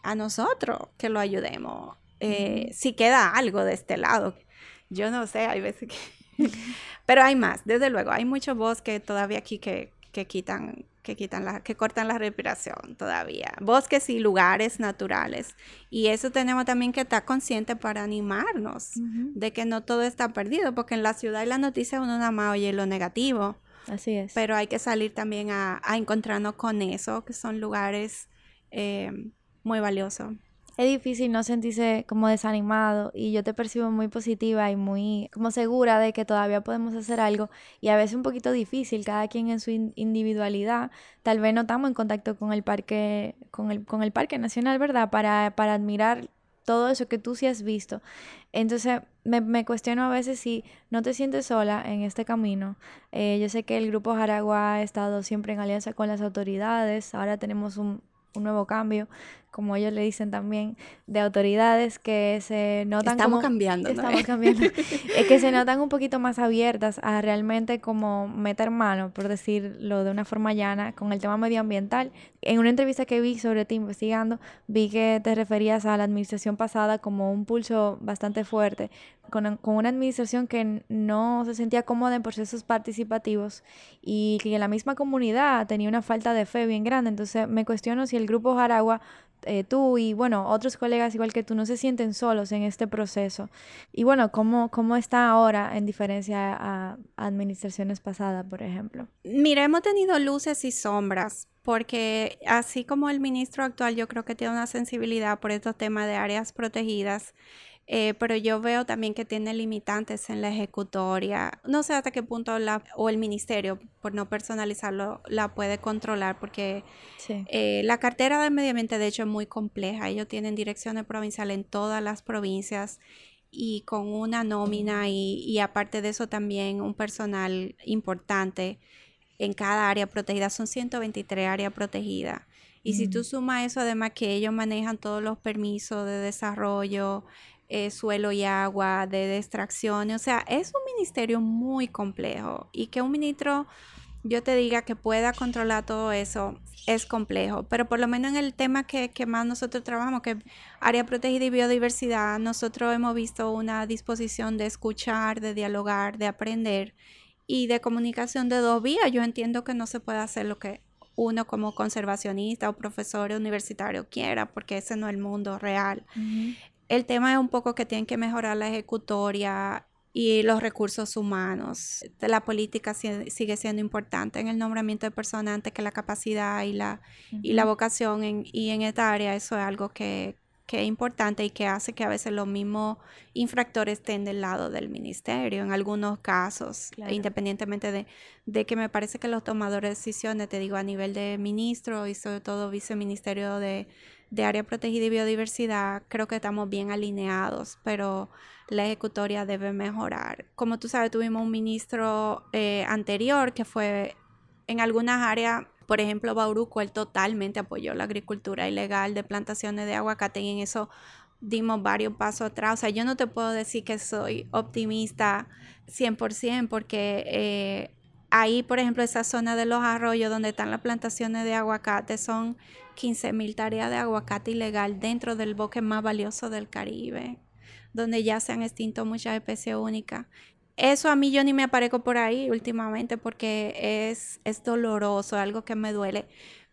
A nosotros que lo ayudemos. Eh, si queda algo de este lado. Yo no sé, hay veces que... Pero hay más, desde luego. Hay muchos bosques todavía aquí que, que quitan que quitan la, que cortan la respiración todavía. Bosques y lugares naturales. Y eso tenemos también que estar conscientes para animarnos de que no todo está perdido, porque en la ciudad y la noticia uno nada más oye lo negativo. Así es. Pero hay que salir también a, encontrarnos con eso, que son lugares eh, muy valiosos es difícil no sentirse como desanimado y yo te percibo muy positiva y muy como segura de que todavía podemos hacer algo y a veces un poquito difícil, cada quien en su individualidad. Tal vez no estamos en contacto con el parque, con el, con el parque nacional, ¿verdad? Para, para admirar todo eso que tú sí has visto. Entonces me, me, cuestiono a veces si no te sientes sola en este camino. Eh, yo sé que el Grupo Jaragua ha estado siempre en alianza con las autoridades, ahora tenemos un, un nuevo cambio como ellos le dicen también, de autoridades que se notan estamos cambiando, estamos cambiando, es que se notan un poquito más abiertas a realmente como meter mano, por decirlo de una forma llana, con el tema medioambiental. En una entrevista que vi sobre ti investigando, vi que te referías a la administración pasada como un pulso bastante fuerte, con, con una administración que no se sentía cómoda en procesos participativos y que en la misma comunidad tenía una falta de fe bien grande. Entonces me cuestiono si el grupo Jaragua eh, tú y bueno, otros colegas igual que tú no se sienten solos en este proceso. Y bueno, ¿cómo, cómo está ahora en diferencia a administraciones pasadas, por ejemplo? Mira, hemos tenido luces y sombras, porque así como el ministro actual yo creo que tiene una sensibilidad por estos temas de áreas protegidas, eh, pero yo veo también que tiene limitantes en la ejecutoria. No sé hasta qué punto la, o el ministerio, por no personalizarlo, la puede controlar, porque eh, la cartera de medio ambiente, de hecho, es muy compleja. Ellos tienen direcciones provinciales en todas las provincias y con una nómina y, y aparte de eso también un personal importante en cada área protegida. Son 123 áreas protegidas. Y si tú sumas eso, además que ellos manejan todos los permisos de desarrollo, eh, suelo y agua, de extracción. O sea, es un ministerio muy complejo y que un ministro, yo te diga que pueda controlar todo eso, es complejo. Pero por lo menos en el tema que, que más nosotros trabajamos, que área protegida y biodiversidad, nosotros hemos visto una disposición de escuchar, de dialogar, de aprender y de comunicación de dos vías. Yo entiendo que no se puede hacer lo que uno como conservacionista o profesor universitario quiera, porque ese no es el mundo real. El tema es un poco que tienen que mejorar la ejecutoria y los recursos humanos. La política sigue siendo importante en el nombramiento de personas antes que la capacidad y la, y la vocación. y en esta área eso es algo que, que es importante y que hace que a veces los mismos infractores estén del lado del ministerio en algunos casos, independientemente de, de, que me parece que los tomadores de decisiones, te digo, a nivel de ministro y sobre todo viceministerio de, de área protegida y biodiversidad, creo que estamos bien alineados, pero la ejecutoria debe mejorar. Como tú sabes, tuvimos un ministro eh, anterior que fue en algunas áreas, por ejemplo, Bauruco, él totalmente apoyó la agricultura ilegal de plantaciones de aguacate y en eso dimos varios pasos atrás. O sea, yo no te puedo decir que soy optimista 100% porque... Eh, ahí, por ejemplo, esa zona de los arroyos donde están las plantaciones de aguacate son 15 mil tareas de aguacate ilegal dentro del bosque más valioso del Caribe, donde ya se han extinto muchas especies únicas. Eso a mí yo ni me aparezco por ahí últimamente porque es, es doloroso, algo que me duele.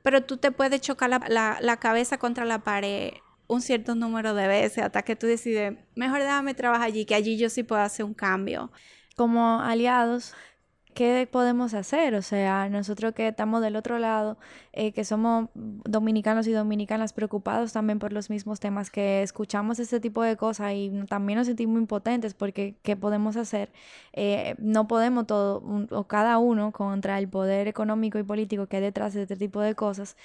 Pero tú te puedes chocar la, la cabeza contra la pared un cierto número de veces hasta que tú decides, mejor déjame trabajar allí, que allí yo sí puedo hacer un cambio. Como aliados, ¿qué podemos hacer? O sea, nosotros que estamos del otro lado, eh, que somos dominicanos y dominicanas preocupados también por los mismos temas, que escuchamos este tipo de cosas y también nos sentimos impotentes porque ¿qué podemos hacer? Eh, no podemos todo, o cada uno contra el poder económico y político que hay detrás de este tipo de cosas.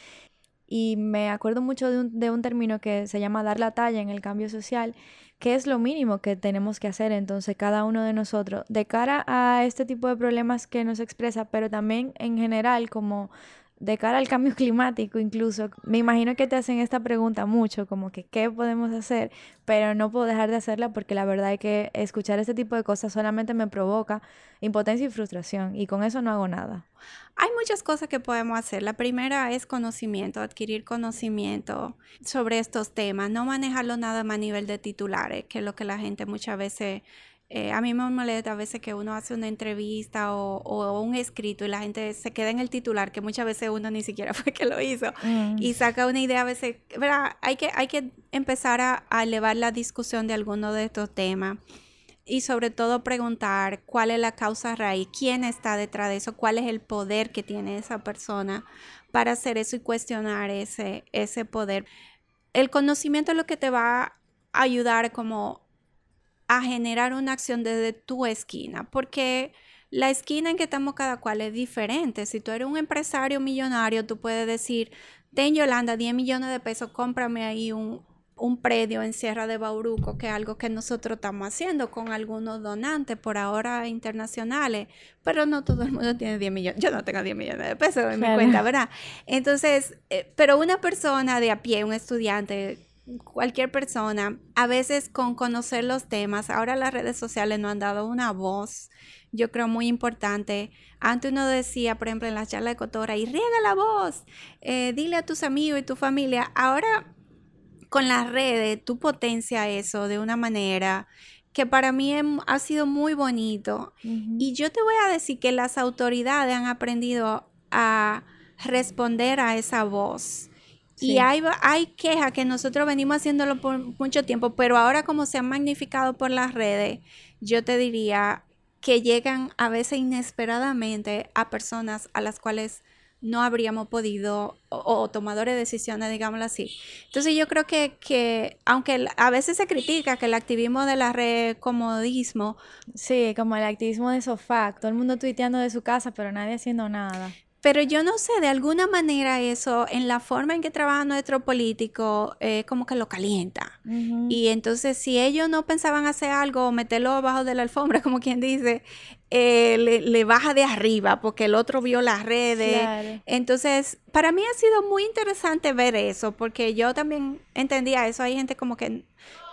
Y me acuerdo mucho de un, de un término que se llama dar la talla en el cambio social, que es lo mínimo que tenemos que hacer. Entonces cada uno de nosotros de cara a este tipo de problemas que nos expresa, pero también en general como de cara al cambio climático incluso, me imagino que te hacen esta pregunta mucho, como que qué podemos hacer, pero no puedo dejar de hacerla porque la verdad es que escuchar este tipo de cosas solamente me provoca impotencia y frustración y con eso no hago nada. Hay muchas cosas que podemos hacer. La primera es conocimiento, adquirir conocimiento sobre estos temas, no manejarlo nada más a nivel de titulares, que es lo que la gente muchas veces eh, a mí me molesta a veces que uno hace una entrevista o, un escrito y la gente se queda en el titular, que muchas veces uno ni siquiera fue que lo hizo, mm. y saca una idea a veces, ¿verdad? Hay que, hay que empezar a, a elevar la discusión de alguno de estos temas y sobre todo preguntar cuál es la causa raíz, quién está detrás de eso, cuál es el poder que tiene esa persona para hacer eso y cuestionar ese, ese poder. El conocimiento es lo que te va a ayudar como a generar una acción desde tu esquina, porque la esquina en que estamos cada cual es diferente. Si tú eres un empresario millonario, tú puedes decir, ten Yolanda 10 millones de pesos, cómprame ahí un, un predio en Sierra de Bauruco, que es algo que nosotros estamos haciendo con algunos donantes por ahora internacionales, pero no todo el mundo tiene 10 millones, yo no tengo 10 millones de pesos en mi cuenta, ¿verdad? Entonces, eh, pero una persona de a pie, un estudiante cualquier persona, a veces con conocer los temas, ahora las redes sociales nos han dado una voz, yo creo muy importante. Antes uno decía, por ejemplo, en la charla de Cotora, y riega la voz, eh, dile a tus amigos y tu familia. Ahora, con las redes, tú potencia eso de una manera que para mí ha sido muy bonito. Y yo te voy a decir que las autoridades han aprendido a responder a esa voz. Y hay, hay quejas que nosotros venimos haciéndolo por mucho tiempo, pero ahora como se han magnificado por las redes, yo te diría que llegan a veces inesperadamente a personas a las cuales no habríamos podido, o, tomadores de decisiones, digámoslo así. Entonces yo creo que, que, aunque a veces se critica que el activismo de la red comodismo. Sí, como el activismo de sofá, todo el mundo tuiteando de su casa, pero nadie haciendo nada. Pero yo no sé, de alguna manera eso, en la forma en que trabaja nuestro político, eh, como que lo calienta. Y entonces, si ellos no pensaban hacer algo, meterlo abajo de la alfombra, como quien dice, eh, le, baja de arriba porque el otro vio las redes. Entonces, para mí ha sido muy interesante ver eso, porque yo también entendía eso. Hay gente como que,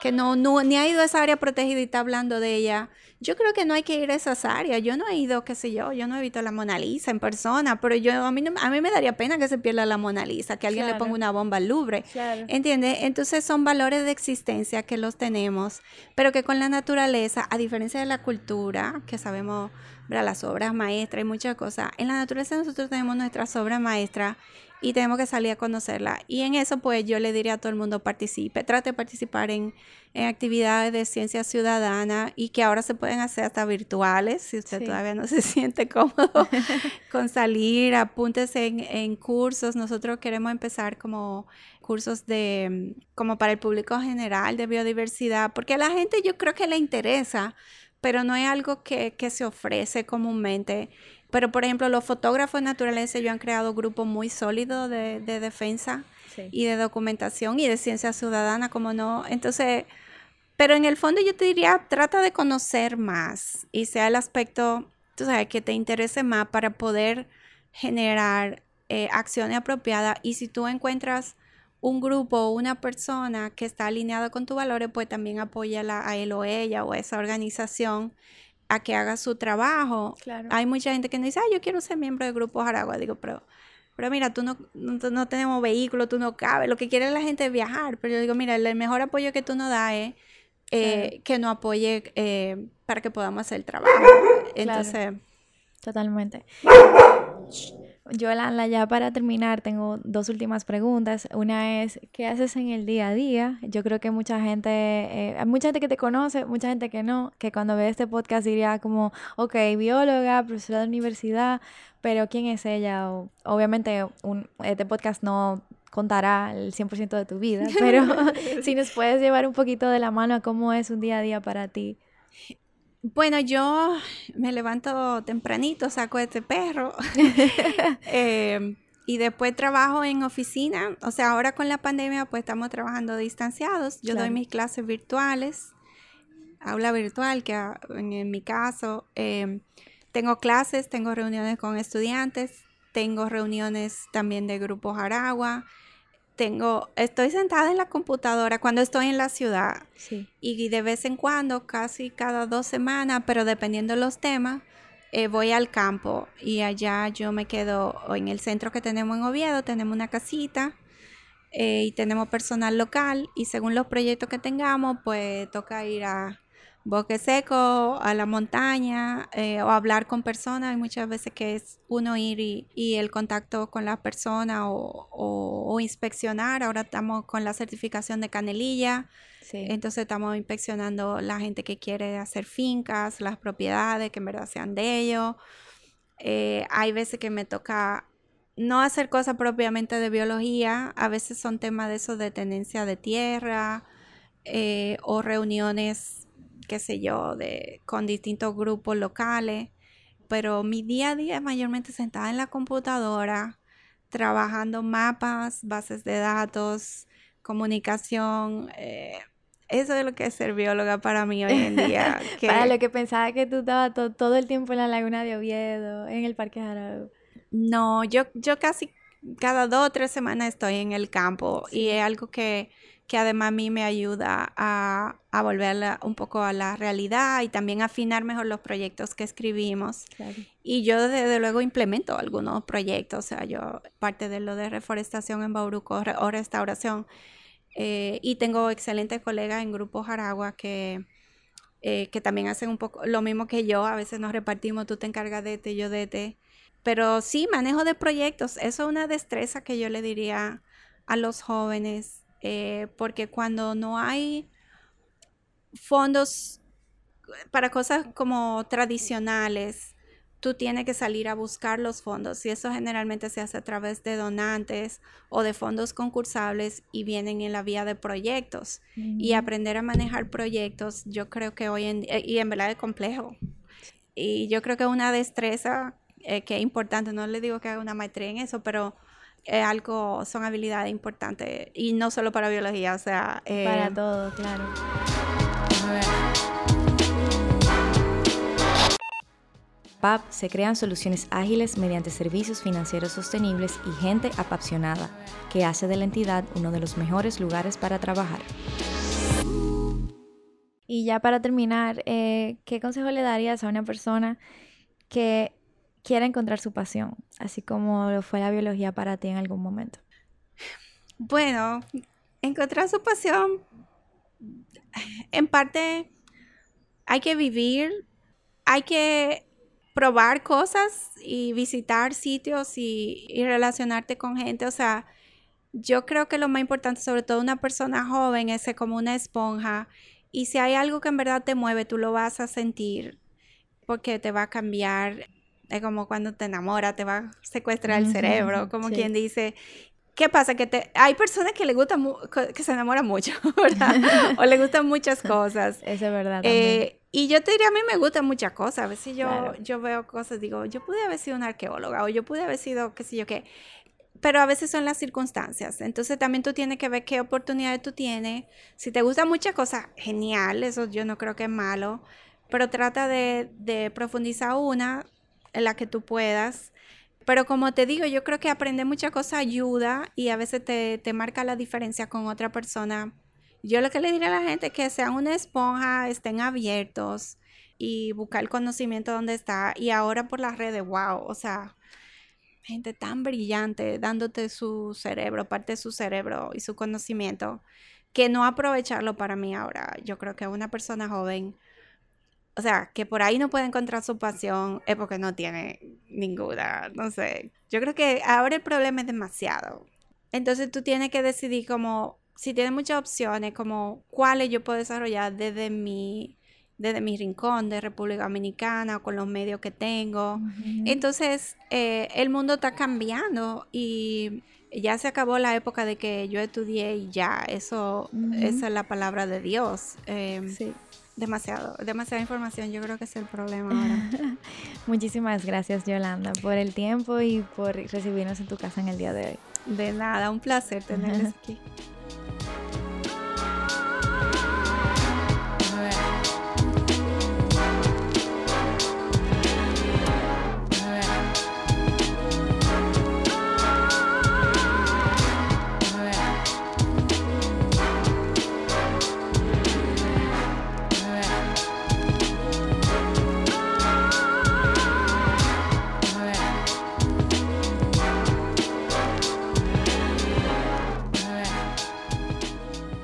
que no, no, ni ha ido a esa área protegida y está hablando de ella. Yo creo que no hay que ir a esas áreas. Yo no he ido, qué sé yo, yo no he visto la Mona Lisa en persona, pero yo a mí, a mí me daría pena que se pierda la Mona Lisa, que alguien le ponga una bomba al Louvre. ¿Entiendes? Entonces son valores de existencia que los tenemos, pero que con la naturaleza, a diferencia de la cultura, que sabemos, las obras maestras y muchas cosas, en la naturaleza nosotros tenemos nuestras obras maestras y tenemos que salir a conocerla. Y en eso, pues yo le diría a todo el mundo participe, trate de participar en, actividades de ciencia ciudadana y que ahora se pueden hacer hasta virtuales, si usted todavía no se siente cómodo con salir, apúntese en, en cursos. Nosotros queremos empezar como cursos de, como para el público general de biodiversidad, porque a la gente yo creo que le interesa, pero no es algo que, que se ofrece comúnmente. Pero, por ejemplo, los fotógrafos naturales ellos han creado grupos muy sólidos de, defensa y de documentación y de ciencia ciudadana, como no. Entonces, pero en el fondo yo te diría, trata de conocer más y sea el aspecto, tú sabes, que te interese más para poder generar eh, acciones apropiadas. Y si tú encuentras un grupo o una persona que está alineado con tus valores, pues también apóyala a él o ella o a esa organización a que haga su trabajo. Claro. Hay mucha gente que no dice, ah, yo quiero ser miembro del Grupo Jaragua. Digo, pero, pero mira, tú no, no, tenemos vehículo, tú no cabes. Lo que quiere la gente es viajar. Pero yo digo, mira, el mejor apoyo que tú nos das es eh, que nos apoye eh, para que podamos hacer el trabajo. Entonces... Totalmente. Yolanda, ya para terminar, tengo dos últimas preguntas. Una es, ¿qué haces en el día a día? Yo creo que mucha gente, eh, hay mucha gente que te conoce, mucha gente que no, que cuando ve este podcast diría como, ok, bióloga, profesora de universidad, pero ¿quién es ella? obviamente, un, este podcast no contará el 100% de tu vida, pero si nos puedes llevar un poquito de la mano a cómo es un día a día para ti. Bueno, yo me levanto tempranito, saco este perro em, y después trabajo en oficina. O sea, ahora con la pandemia pues estamos trabajando distanciados. Yo doy mis clases virtuales, aula virtual, que en, mi caso em, tengo clases, tengo reuniones con estudiantes, tengo reuniones también de grupos Aragua tengo, estoy sentada en la computadora cuando estoy en la ciudad y de vez en cuando, casi cada dos semanas, pero dependiendo de los temas, eh, voy al campo y allá yo me quedo en el centro que tenemos en Oviedo, tenemos una casita eh, y tenemos personal local y según los proyectos que tengamos, pues toca ir a bosque seco, a la montaña eh, o hablar con personas. Hay muchas veces que es uno ir y, el contacto con la persona o, inspeccionar. Ahora estamos con la certificación de Canelilla. Entonces estamos inspeccionando la gente que quiere hacer fincas, las propiedades que en verdad sean de ellos. Eh, hay veces que me toca no hacer cosas propiamente de biología, a veces son temas de eso de tenencia de tierra eh, o reuniones qué sé yo, de, con distintos grupos locales, pero mi día a día es mayormente sentada en la computadora, trabajando mapas, bases de datos, comunicación. Eh, eso es lo que es ser bióloga para mí hoy en día. para lo que pensaba que tú estabas todo el tiempo en la laguna de Oviedo, en el Parque Jarabo. No, yo, yo casi cada dos o tres semanas estoy en el campo y es algo que que además a mí me ayuda a, a volver un poco a la realidad y también afinar mejor los proyectos que escribimos. Y yo desde luego implemento algunos proyectos, o sea, yo parte de lo de reforestación en Bauruco o restauración. Eh, y tengo excelentes colegas en Grupo Jaragua que, eh, que también hacen un poco lo mismo que yo. A veces nos repartimos, tú te encargas de este, yo de este. Pero sí, manejo de proyectos, eso es una destreza que yo le diría a los jóvenes eh, porque cuando no hay fondos para cosas como tradicionales, tú tienes que salir a buscar los fondos y eso generalmente se hace a través de donantes o de fondos concursables y vienen en la vía de proyectos. Y aprender a manejar proyectos yo creo que hoy en y en verdad es complejo. Y yo creo que una destreza eh, que es importante no le digo que haga una maestría en eso pero es algo, son habilidades importantes y no solo para biología, o sea... Eh, para todo, claro. PAP se crean soluciones ágiles mediante servicios financieros sostenibles y gente apasionada, que hace de la entidad uno de los mejores lugares para trabajar. Y ya para terminar, eh, ¿qué consejo le darías a una persona que quiera encontrar su pasión, así como lo fue la biología para ti en algún momento? Bueno, encontrar su pasión, en parte hay que vivir, hay que probar cosas y visitar sitios y, relacionarte con gente. O sea, yo creo que lo más importante, sobre todo una persona joven, es como una esponja. Y si hay algo que en verdad te mueve, tú lo vas a sentir porque te va a cambiar es como cuando te enamoras, te va a secuestrar el cerebro, como quien dice. ¿Qué pasa? Que te, hay personas que le gustan que se enamoran mucho, ¿verdad? o le gustan muchas cosas. Eso es verdad. Eh, y yo te diría, a mí me gustan muchas cosas. A veces yo, yo veo cosas, digo, yo pude haber sido una arqueóloga o yo pude haber sido, qué sé yo qué. Pero a veces son las circunstancias. Entonces también tú tienes que ver qué oportunidades tú tienes. Si te gustan muchas cosas, genial, eso yo no creo que es malo. Pero trata de, de profundizar una, la que tú puedas. Pero como te digo, yo creo que aprender muchas cosas ayuda y a veces te, te marca la diferencia con otra persona. Yo lo que le diré a la gente es que sean una esponja, estén abiertos, y buscar el conocimiento donde está. Y ahora por las redes, wow, o sea, gente tan brillante dándote su cerebro, parte de su cerebro y su conocimiento, que no aprovecharlo para mí ahora. Yo creo que una persona joven, o sea, que por ahí no puede encontrar su pasión es porque no tiene ninguna, no sé. Yo creo que ahora el problema es demasiado. Entonces tú tienes que decidir como, si tienes muchas opciones, como cuáles yo puedo desarrollar desde mi desde mi rincón de República Dominicana con los medios que tengo. Entonces, eh, el mundo está cambiando y ya se acabó la época de que yo estudié y ya, eso, esa es la palabra de Dios. Em, sí. Demasiado, demasiada información, yo creo que es el problema ahora. Muchísimas gracias Yolanda por el tiempo y por recibirnos en tu casa en el día de hoy. De nada, un placer tenerles aquí.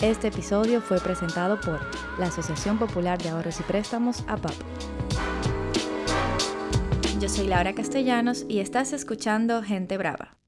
Este episodio fue presentado por la Asociación Popular de Ahorros y Préstamos, APAP. Yo soy Laura Castellanos y estás escuchando Gente Brava.